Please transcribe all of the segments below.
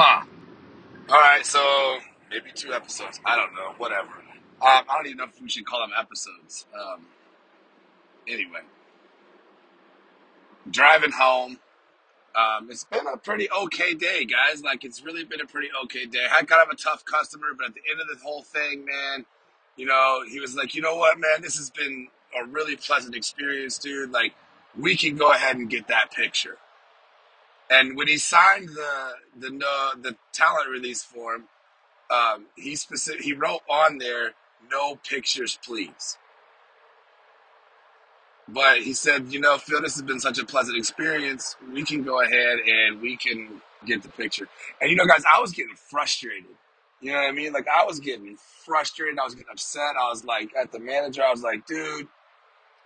Huh. All right, so maybe two episodes. I don't know. Whatever. Um, I don't even know if we should call them episodes. Um, anyway, driving home. Um, it's been a pretty okay day, guys. Like, it's really been a pretty okay day. I had kind of a tough customer, but at the end of the whole thing, man, you know, he was like, you know what, man, this has been a really pleasant experience, dude. Like, we can go ahead and get that picture. And when he signed the the no, the talent release form, um, he specific he wrote on there, "No pictures, please." But he said, you know, Phil, this has been such a pleasant experience. We can go ahead and we can get the picture. And you know, guys, I was getting frustrated. You know what I mean? Like I was getting frustrated. I was getting upset. I was like at the manager. I was like, dude,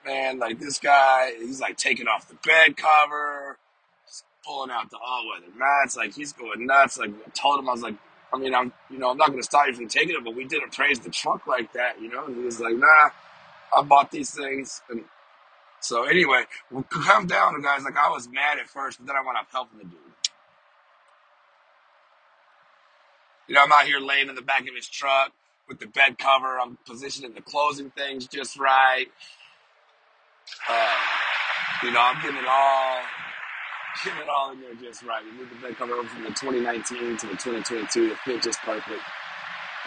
man, like this guy, he's like taking off the bed cover, pulling out the all weather mats. Like he's going nuts. Like I told him, I was like, I mean, I'm, you know, I'm not going to stop you from taking it, but we didn't praise the truck like that, you know? And he was like, nah, I bought these things. And so anyway, we come down guys. Like I was mad at first, but then I went up helping the dude. You know, I'm out here laying in the back of his truck with the bed cover. I'm positioning the closing things just right. Uh, you know, I'm getting it all, getting it all in there just right. We moved the bed cover over from the 2019 to the 2022. It fit just perfect.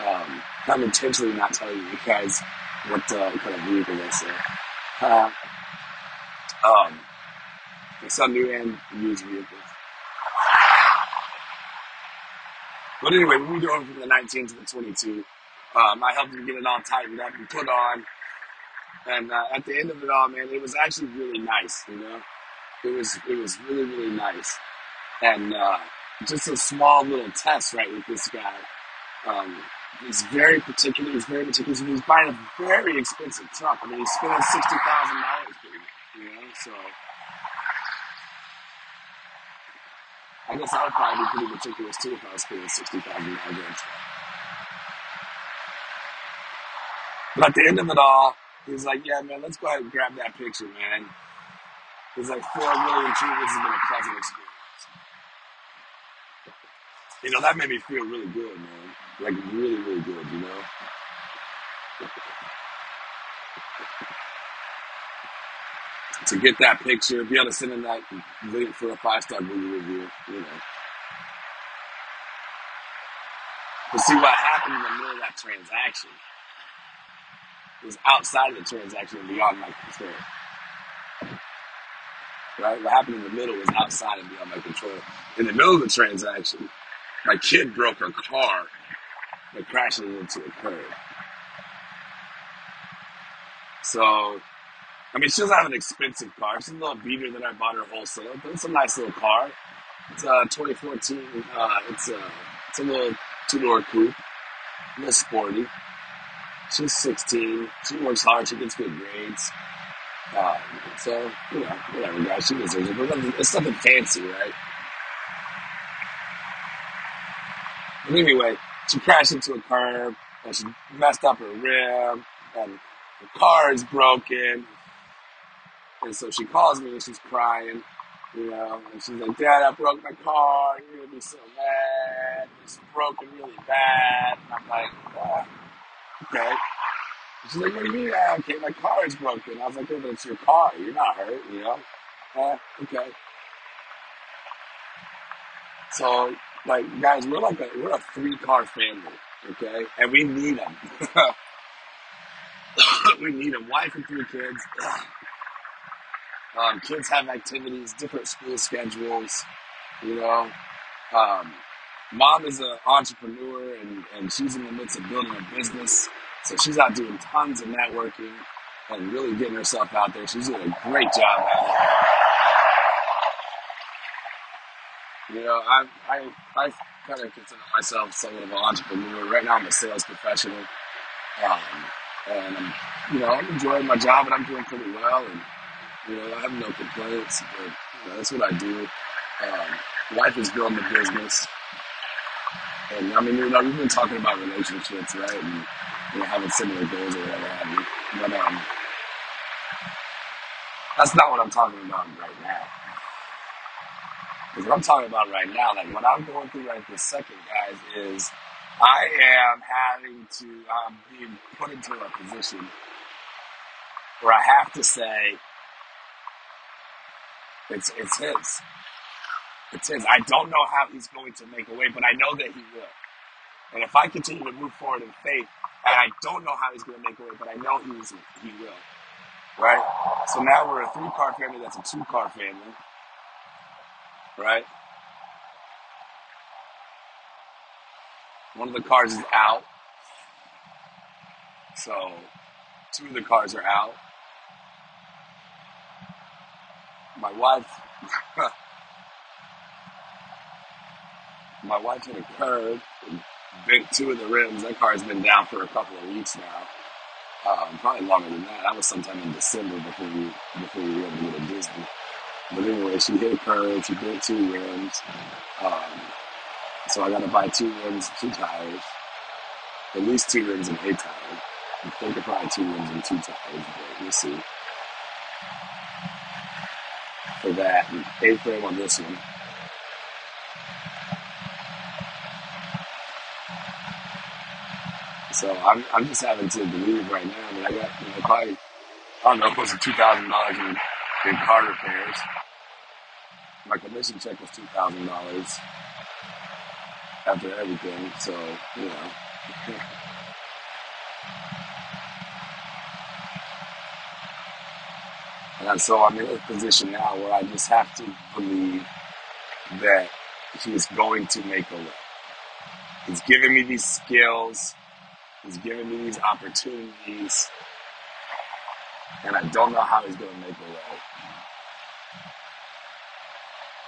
Um, I'm intentionally not telling you guys what, uh, what kind of vehicle this is. Uh, um, some new and used vehicles. But anyway, we moved over from the 19 to the 22. Um, I helped him get it all tightened up and put on. And uh, at the end of it all, man, it was actually really nice. You know, it was it was really really nice, and uh, just a small little test right with this guy. Um, he's very particular. He's very meticulous. He's buying a very expensive truck. I mean, he's spending sixty thousand dollars. You know, so I guess I would probably be pretty meticulous too if I was spending sixty thousand dollars on a. But at the end of it all, he's like, "Yeah, man, let's go ahead and grab that picture, man." He's like, "For really this has been a pleasant experience." You know, that made me feel really good, man. Like really, really good. You know. to get that picture, be able to send in that link for a five star movie review, you know. But see what happened in the middle of that transaction was outside of the transaction and beyond my control. Right? What happened in the middle was outside and beyond my control. In the middle of the transaction, my kid broke her car by crashing into a curb. So I mean, she doesn't have an expensive car. It's a little beater that I bought her wholesale, but it's a nice little car. It's a 2014. Uh, it's a it's a little two door coupe, a little sporty. She's 16. She works hard. She gets good grades. Um, so you know, whatever, guys. She deserves it. But nothing, it's nothing fancy, right? But anyway, she crashed into a curb and she messed up her rim and the car is broken. And so she calls me and she's crying, you know, and she's like, Dad, I broke my car. You're going to be so mad. It's broken really bad. And I'm like, ah, okay. She's like, what do you mean? Okay, my car is broken. I was like, yeah, but it's your car. You're not hurt, you know? Ah, okay. So, like, guys, we're like a, we're a three car family, okay? And we need them. we need them. Wife and three kids. Um, kids have activities, different school schedules, you know. Um, mom is an entrepreneur and, and she's in the midst of building a business. So she's out doing tons of networking and really getting herself out there. She's doing a great job at it. You know, I, I, I kind of consider myself somewhat of an entrepreneur. Right now, I'm a sales professional. Um, and I'm, you know, I'm enjoying my job and I'm doing pretty well. And you know, I have no complaints, but you know, that's what I do. Um, life is building a business. And I mean, you know, we've been talking about relationships, right? And you know, having similar goals or whatever have you. But um, that's not what I'm talking about right now. Because what I'm talking about right now, like what I'm going through right this second, guys, is I am having to, I'm being put into a position where I have to say it's it's his, it's his. I don't know how he's going to make a way, but I know that he will. And if I continue to move forward in faith, and I don't know how he's going to make a way, but I know he's he will. Right. So now we're a three car family. That's a two car family. Right. One of the cars is out, so two of the cars are out. My wife, my wife hit a curb and bent two of the rims. That car has been down for a couple of weeks now, um, probably longer than that. That was sometime in December before we before we were able to go to Disney. But anyway, she hit a curb. She bent two rims. Um, so I got to buy two rims, two tires, at least two rims and a tire. I think probably two rims and two tires, but we'll see for that. A frame on this one. So I'm, I'm just having to believe right now. I got you know probably I don't know close to two thousand dollars in in car repairs. My commission check was two thousand dollars after everything. So you know, and so I'm in a position now where I just have to believe that he's going to make a way. He's giving me these skills. He's giving me these opportunities, and I don't know how he's going to make a way,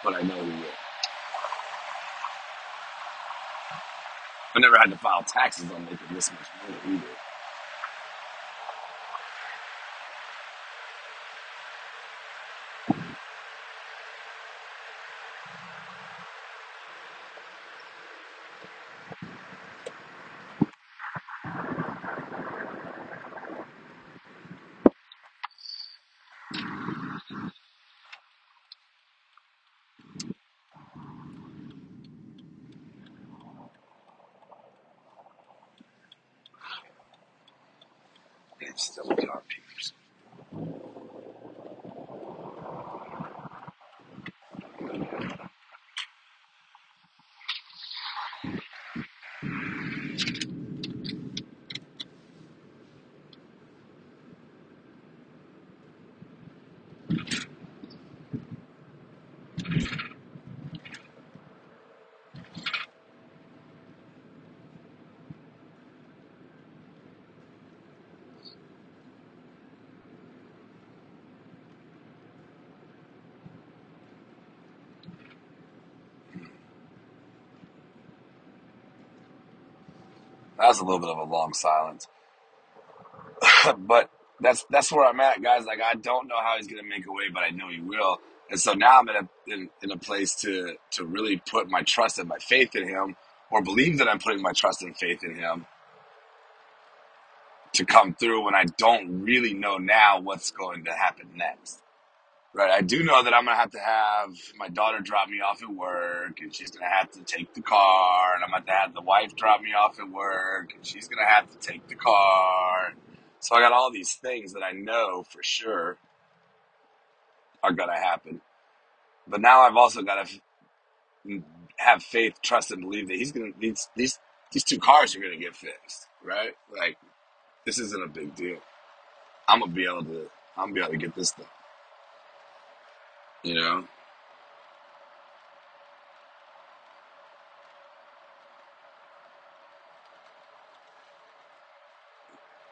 but I know he will. I never had to file taxes on making this much money either. Still jar peepers. That was a little bit of a long silence, but that's that's where I'm at, guys. Like I don't know how he's gonna make a way, but I know he will. And so now I'm in a in, in a place to to really put my trust and my faith in him, or believe that I'm putting my trust and faith in him to come through when I don't really know now what's going to happen next. Right. I do know that I'm gonna have to have my daughter drop me off at work, and she's gonna have to take the car, and I'm gonna have to have the wife drop me off at work, and she's gonna have to take the car. So I got all these things that I know for sure are gonna happen. But now I've also got to have faith, trust, and believe that he's gonna these these these two cars are gonna get fixed. Right. Like this isn't a big deal. I'm gonna be able to. I'm gonna be able to get this done. You know.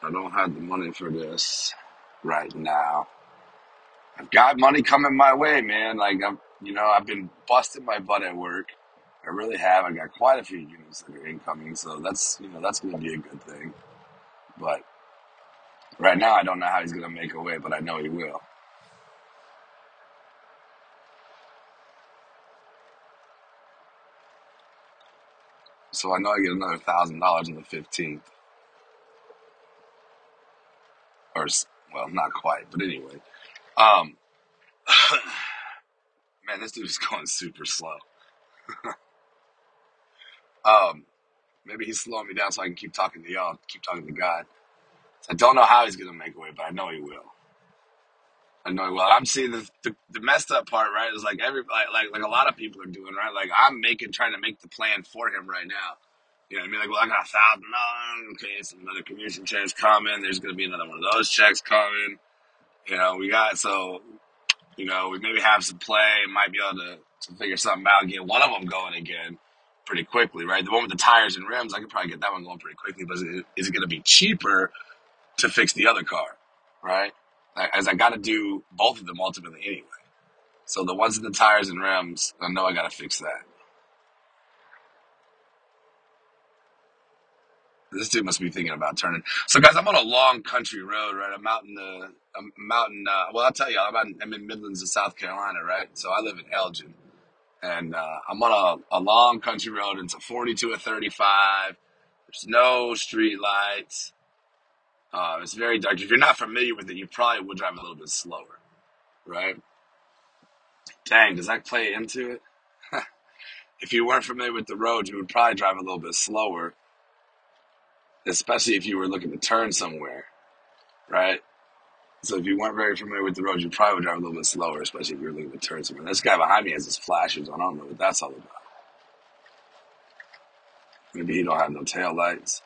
I don't have the money for this right now. I've got money coming my way, man. Like I'm, you know, I've been busting my butt at work. I really have. I got quite a few units that are incoming, so that's you know that's going to be a good thing. But right now, I don't know how he's going to make a way, but I know he will. So I know I get another thousand dollars on the fifteenth, or well, not quite, but anyway. Um, man, this dude is going super slow. Um, maybe he's slowing me down so I can keep talking to y'all, keep talking to God. I don't know how he's gonna make a way, but I know he will. He will. I'm seeing the, the the messed up part, right? Is like every like, like like a lot of people are doing, right? Like I'm making trying to make the plan for him right now. You know what I mean? Like, well, I got a thousand dollars. Okay, it's another commission checks coming. There's gonna be another one of those checks coming. You know, we got so you know we maybe have some play. Might be able to to figure something out, get one of them going again pretty quickly, right? The one with the tires and rims, I could probably get that one going pretty quickly. But is it, is it going to be cheaper to fix the other car, right? As I got to do both of them ultimately anyway. So the ones in the tires and rims, I know I got to fix that. This dude must be thinking about turning. So guys, I'm on a long country road, right? I'm out in the, I'm out in, uh, well, I'll tell you, I'm, out in, I'm in Midlands of South Carolina, right? So I live in Elgin. And uh, I'm on a, a long country road. It's a 42 or 35. There's no street lights. Uh, it's very dark. If you're not familiar with it, you probably would drive a little bit slower, right? Dang, does that play into it? if you weren't familiar with the road, you would probably drive a little bit slower, especially if you were looking to turn somewhere, right? So if you weren't very familiar with the road, you probably would drive a little bit slower, especially if you were looking to turn somewhere. This guy behind me has his flashers on. I don't know what that's all about. Maybe he don't have no tail lights.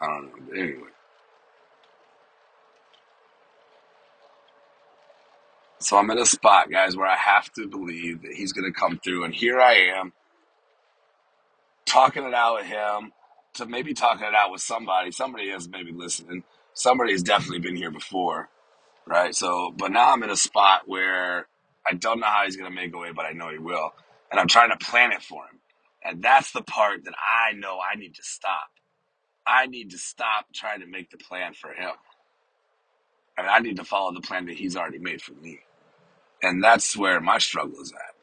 I don't know. But anyway, so I'm in a spot, guys, where I have to believe that he's going to come through, and here I am talking it out with him, to maybe talking it out with somebody. Somebody is maybe listening. Somebody has definitely been here before, right? So, but now I'm in a spot where I don't know how he's going to make a way, but I know he will. And I'm trying to plan it for him. And that's the part that I know I need to stop. I need to stop trying to make the plan for him. And I need to follow the plan that he's already made for me. And that's where my struggle is at,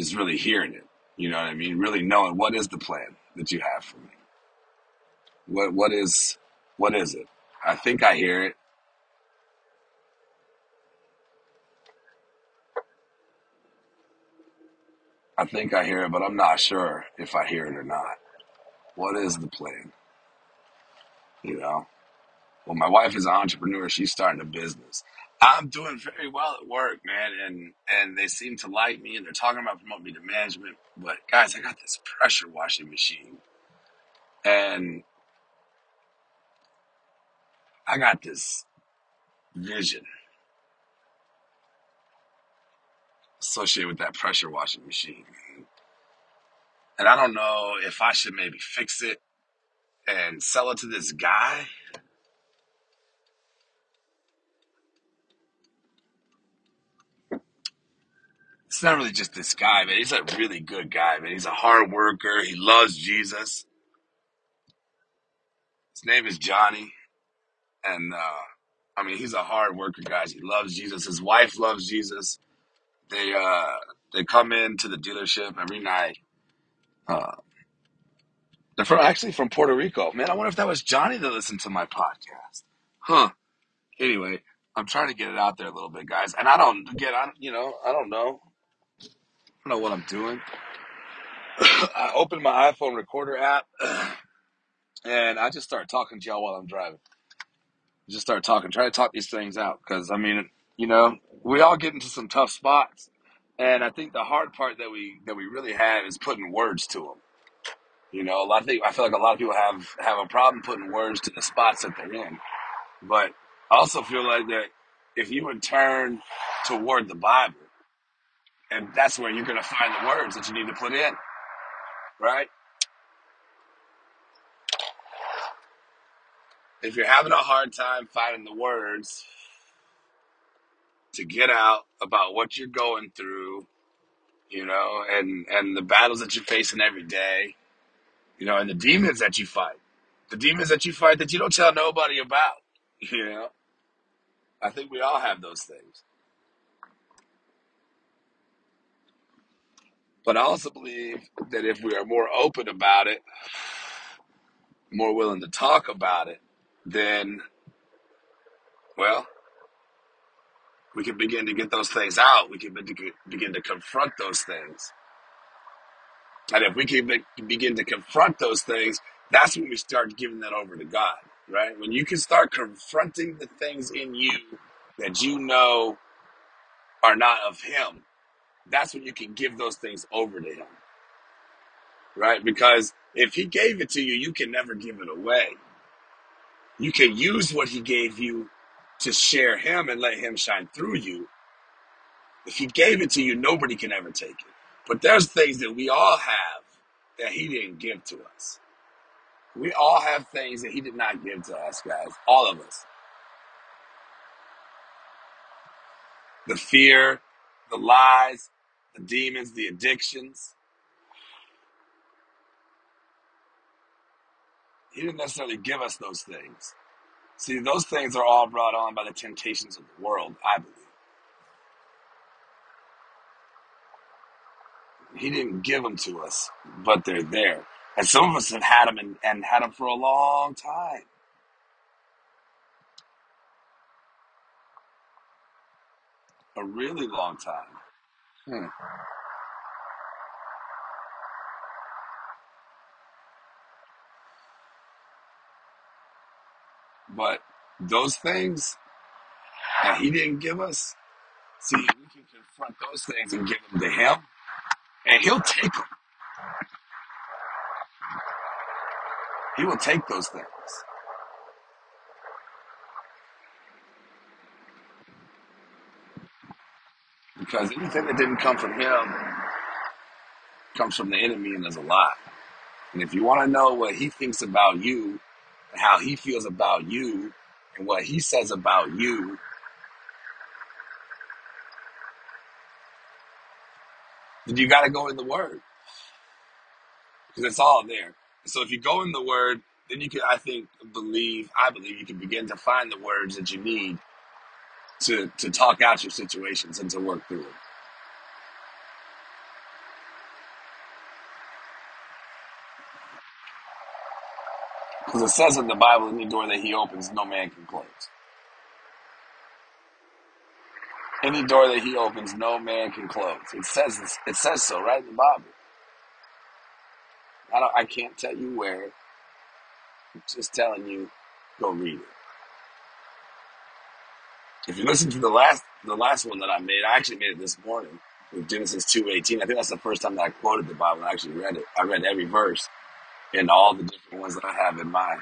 is really hearing it. You know what I mean? Really knowing what is the plan that you have for me. What what is what is it? I think I hear it. I think I hear it, but I'm not sure if I hear it or not. What is the plan? You know? Well, my wife is an entrepreneur. She's starting a business. I'm doing very well at work, man, and and they seem to like me, and they're talking about promoting me to management. But guys, I got this pressure washing machine, and I got this vision associated with that pressure washing machine, and I don't know if I should maybe fix it and sell it to this guy. It's not really just this guy, man. He's a really good guy, man. He's a hard worker. He loves Jesus. His name is Johnny, and uh, I mean, he's a hard worker, guys. He loves Jesus. His wife loves Jesus. They uh, they come into the dealership every night. Uh, they're from actually from Puerto Rico. Man, I wonder if that was Johnny that listened to my podcast. Huh. Anyway, I'm trying to get it out there a little bit, guys. And I don't again, I you know, I don't know. Don't know what I'm doing. I open my iPhone recorder app and I just start talking to y'all while I'm driving. Just start talking, try to talk these things out because I mean, you know, we all get into some tough spots, and I think the hard part that we that we really have is putting words to them. You know, a lot of things, I feel like a lot of people have have a problem putting words to the spots that they're in, but I also feel like that if you would turn toward the Bible, and that's where you're going to find the words that you need to put in, right? If you're having a hard time finding the words to get out about what you're going through, you know, and and the battles that you're facing every day, you know, and the demons that you fight, the demons that you fight that you don't tell nobody about, you know. I think we all have those things, but I also believe that if we are more open about it, more willing to talk about it, then well, We can begin to get those things out. We can be- begin to confront those things. And if we can be- begin to confront those things, that's when we start giving that over to God, right? When you can start confronting the things in you that you know are not of Him, that's when you can give those things over to Him, right? Because if He gave it to you, you can never give it away. You can use what He gave you to share Him and let Him shine through you If he gave it to you, nobody can ever take it. But there's things that we all have that he didn't give to us. We all have things that he did not give to us, guys. All of us. The fear, the lies, the demons, the addictions. He didn't necessarily give us those things. See, those things are all brought on by the temptations of the world, I believe. He didn't give them to us, but they're there. And some of us have had them and, and had them for a long time, a really long time. Hmm. But those things that he didn't give us, see, we can confront those things and give them to him, and he'll take them. He will take those things. Because anything that didn't come from him comes from the enemy and there's a lie. And if you want to know what he thinks about you and how he feels about you and what he says about you, then you got to go in the word because it's all there. So if you go in the word, then you can, I think, believe, I believe you can begin to find the words that you need to, to talk out your situations and to work through it. Because it says in the Bible, any door that he opens, no man can close. Any door that he opens, no man can close. It says this, it says so right in the Bible. I don't, I can't tell you where. I'm just telling you, go read it. If you listen to the last the last one that I made, I actually made it this morning with Genesis two eighteen. I think that's the first time that I quoted the Bible I actually read it. I read every verse in all the different ones that I have in my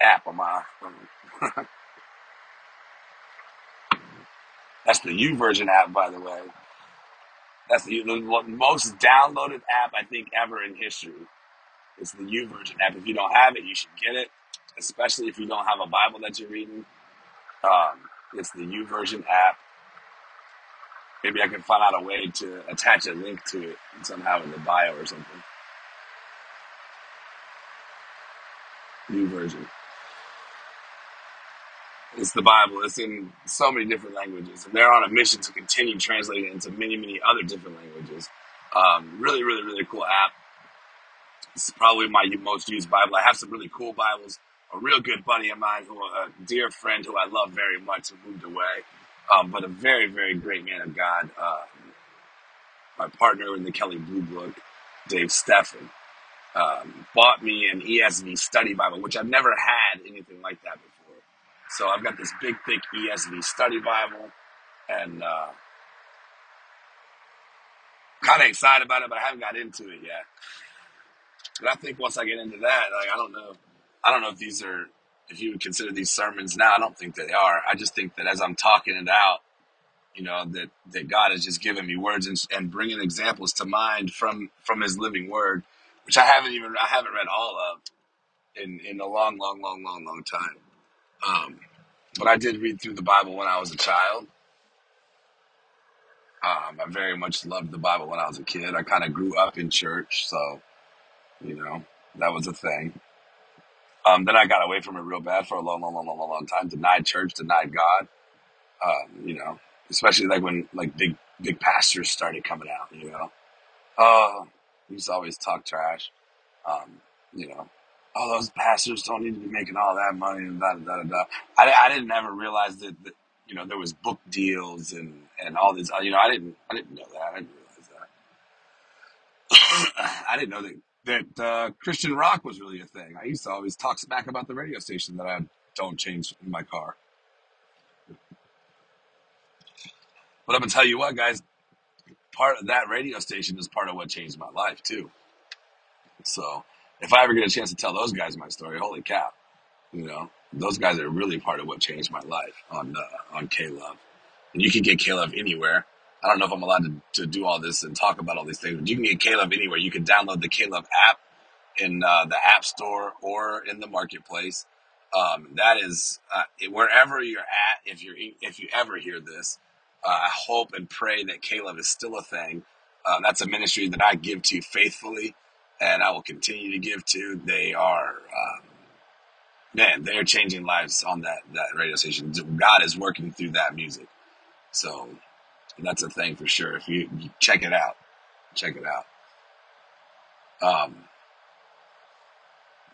app on my phone. that's the YouVersion app, by the way. That's the, the most downloaded app I think ever in history. It's the YouVersion app. If you don't have it, you should get it, especially if you don't have a Bible that you're reading. Um, it's the YouVersion app. Maybe I can find out a way to attach a link to it somehow in the bio or something. YouVersion. It's the Bible. It's in so many different languages, and they're on a mission to continue translating it into many, many other different languages. Um, really, really, really cool app. It's probably my most used Bible. I have some really cool Bibles. A real good buddy of mine, who a dear friend who I love very much, who moved away, um, but a very, very great man of God. Uh, my partner in the Kelley Blue Book, Dave Steffen, um, bought me an ESV study Bible, which I've never had anything like that before. So I've got this big, thick ESV study Bible, and uh, kind of excited about it, but I haven't got into it yet. But I think once I get into that, like I don't know, I don't know if these are, if you would consider these sermons now. I don't think that they are. I just think that as I'm talking it out, you know, that that God has just given me words and, and bringing examples to mind from from His living Word, which I haven't even I haven't read all of in in a long, long, long, long, long time. Um, but I did read through the Bible when I was a child. Um, I very much loved the Bible when I was a kid. I kind of grew up in church, so you know that was a thing. Um, then I got away from it real bad for a long, long, long, long, long, time. Denied church, denied God. Um, you know, especially like when like big big pastors started coming out. You know, oh, he always talk trash. Um, you know, oh, those pastors don't need to be making all that money and da da da da. da. I, I didn't ever realize that, that you know there was book deals and and all this. You know, I didn't I didn't know that. I didn't realize that. I didn't know that that uh, Christian rock was really a thing. I used to always talk smack about the radio station that I don't change in my car. But I'm gonna tell you what, guys. Part of that radio station is part of what changed my life too. So if I ever get a chance to tell those guys my story, holy cow! You know, those guys are really part of what changed my life on uh, on K Love. And you can get K Love anywhere. I don't know if I'm allowed to, to do all this and talk about all these things, but you can get K Love anywhere. You can download the K Love app in uh, the App Store or in the marketplace. Um, that is uh, wherever you're at. If you're if you ever hear this, uh, I hope and pray that K Love is still a thing. Uh, that's a ministry that I give to faithfully, and I will continue to give to. They are. Um, man, they're changing lives on that that radio station. God is working through that music, so that's a thing for sure. If you, you check it out, check it out. Um,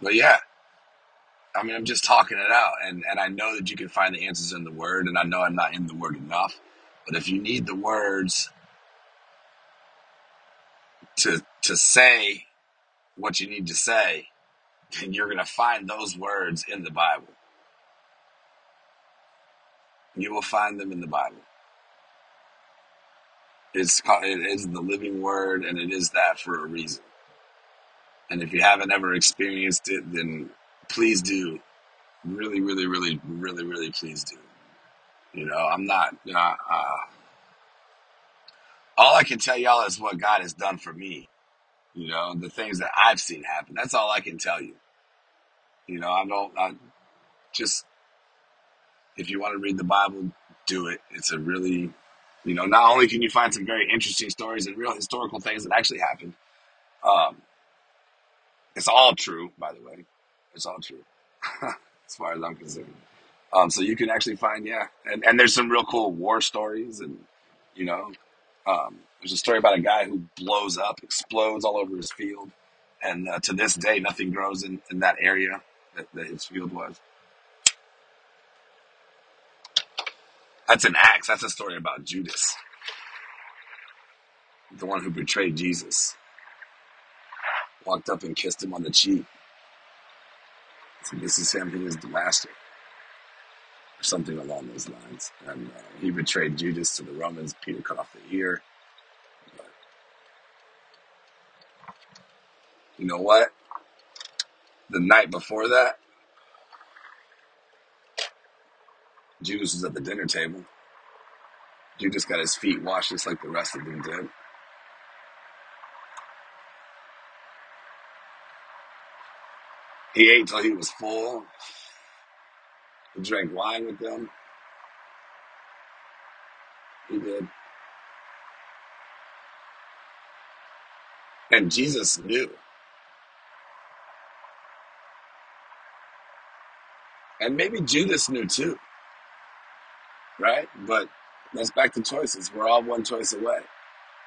but yeah, I mean, I'm just talking it out, and and I know that you can find the answers in the Word, and I know I'm not in the Word enough. But if you need the words to to say what you need to say, then you're to find those words in the Bible. You will find them in the Bible. It's it is the living word, and it is that for a reason. And if you haven't ever experienced it, then please do. Really, really, really, really, really, please do. You know, I'm not. Know, uh, all I can tell y'all is what God has done for me. You know, the things that I've seen happen. That's all I can tell you. You know, I don't. I just if you want to read the Bible, do it. It's a really, you know, not only can you find some very interesting stories and real historical things that actually happened. Um, it's all true, by the way. It's all true, as far as I'm concerned. Um, so you can actually find, yeah, and, and there's some real cool war stories, and you know, um, there's a story about a guy who blows up, explodes all over his field, and uh, to this day, nothing grows in, in that area that, that his field was. That's an Acts. That's a story about Judas, the one who betrayed Jesus, walked up and kissed him on the cheek. So this is him. He is the master, or something along those lines. And uh, he betrayed Judas to the Romans. Peter cut off the ear. But you know what? The night before that, Judas was at the dinner table. Judas got his feet washed just like the rest of them did. He ate till he was full. He drank wine with them. He did. And Jesus knew. And maybe Judas knew too, right? But that's back to choices. We're all one choice away.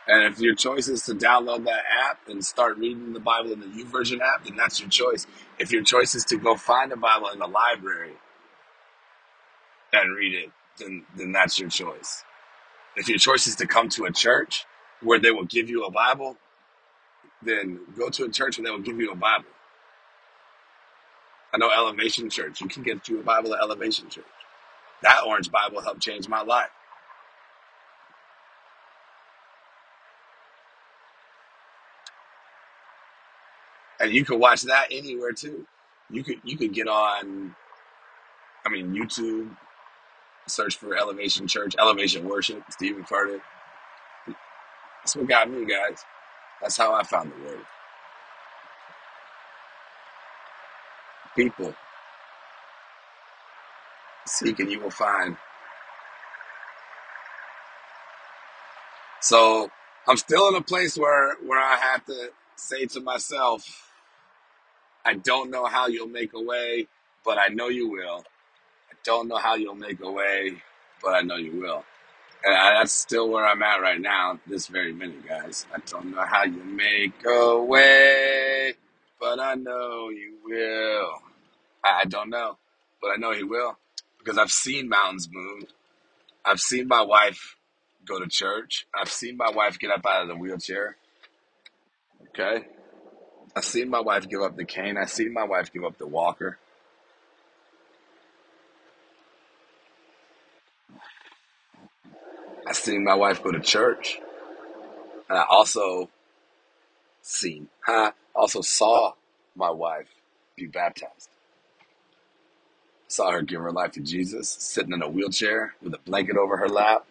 And if your choice is to download that app and start reading the Bible in the YouVersion app, then that's your choice. If your choice is to go find a Bible in the library and read it, then then that's your choice. If your choice is to come to a church where they will give you a Bible, then go to a church where they will give you a Bible. I know Elevation Church. You can get you a Bible at Elevation Church. That orange Bible helped change my life. And you can watch that anywhere too. You could you could get on I mean YouTube, search for Elevation Church, Elevation Worship, Steven Furtick. That's what got me, guys. That's how I found the word. People seek and you will find. So I'm still in a place where where I have to say to myself, I don't know how you'll make a way, but I know you will. I don't know how you'll make a way, but I know you will. And I, that's still where I'm at right now, this very minute, guys. I don't know how you make a way, but I know you will. I, I don't know, but I know he will because I've seen mountains move. I've seen my wife go to church. I've seen my wife get up out of the wheelchair. Okay. I've seen my wife give up the cane. I've seen my wife give up the walker. I've seen my wife go to church. And I also seen, huh? Also saw my wife be baptized. Saw her give her life to Jesus, sitting in a wheelchair with a blanket over her lap,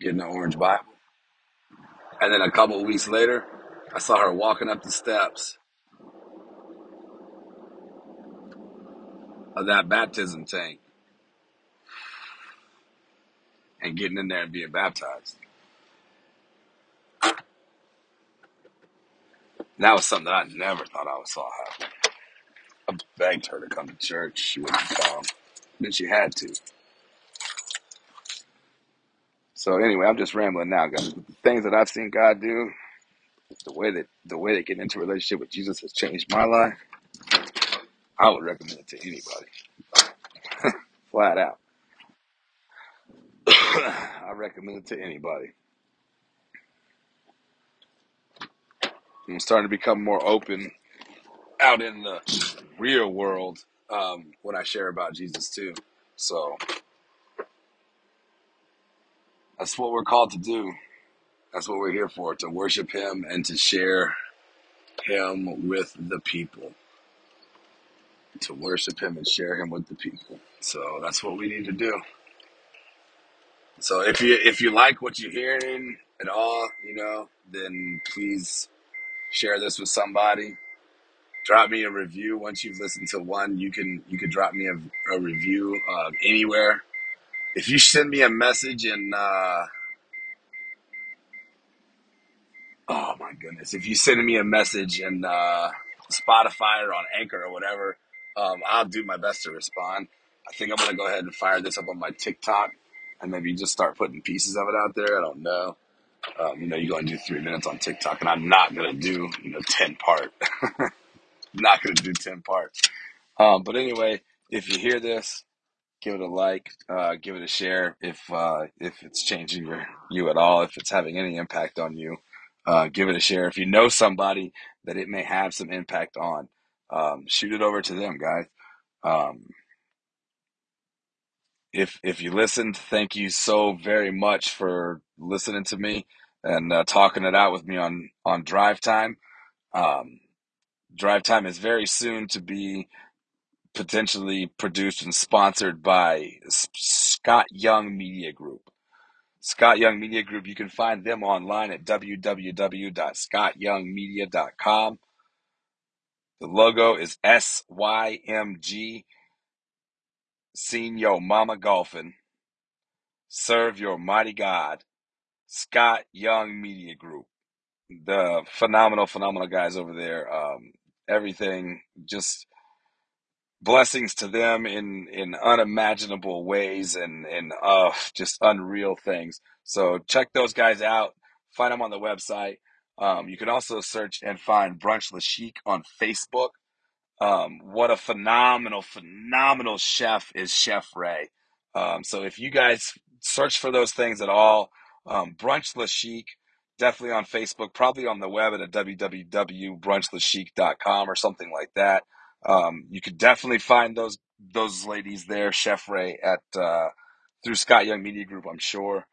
getting an orange Bible. And then a couple weeks later, I saw her walking up the steps of that baptism tank and getting in there and being baptized. And that was something that I never thought I would saw happen. I begged her to come to church. She wouldn't come. Then she had to. So anyway, I'm just rambling now, guys. The things that I've seen God do, the way that the way that getting into a relationship with Jesus has changed my life, I would recommend it to anybody. Flat out. I recommend it to anybody. I'm starting to become more open out in the real world um, when I share about Jesus too. So that's what we're called to do. That's what we're here for, to worship him and to share him with the people. To worship him and share him with the people. So that's what we need to do. So if you if you like what you're hearing at all, you know, then please share this with somebody. Drop me a review once you've listened to one. You can you can drop me a, a review uh, anywhere. If you send me a message in uh, oh my goodness, if you send me a message in uh, Spotify or on Anchor or whatever, um, I'll do my best to respond. I think I'm gonna go ahead and fire this up on my TikTok and maybe just start putting pieces of it out there. I don't know. Um, you know, you're going to do three minutes on TikTok, and I'm not going to do, you know, 10 part. not going to do 10 parts. Um, but anyway, if you hear this, give it a like, uh, give it a share. If, uh, if it's changing your, you at all, if it's having any impact on you, uh, give it a share. If you know somebody that it may have some impact on, um, shoot it over to them, guys. Um, if if you listened, thank you so very much for listening to me and uh, talking it out with me on on drive time. Um, drive time is very soon to be potentially produced and sponsored by Scott Young Media Group. Scott Young Media Group. You can find them online at www.scottyoungmedia.com. The logo is SYMG. Seen Yo Mama Golfing. Serve your mighty God. Scott Young Media Group. The phenomenal, phenomenal guys over there. Um, everything just blessings to them in in unimaginable ways and and uh just unreal things. So check those guys out. Find them on the website. Um, you can also search and find Brunch Le Chic on Facebook. Um, what a phenomenal, phenomenal chef is Chef Ray. Um, so if you guys search for those things at all, um, Brunch Le Chic, definitely on Facebook, probably on the web at a or something like that. Um, you could definitely find those those ladies there, Chef Ray, at uh, through Scott Young Media Group, I'm sure.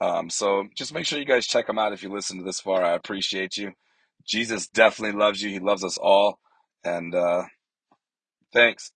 Um, so just make sure you guys check them out if you listen to this far. I appreciate you. Jesus definitely loves you. He loves us all. And uh, Thanks.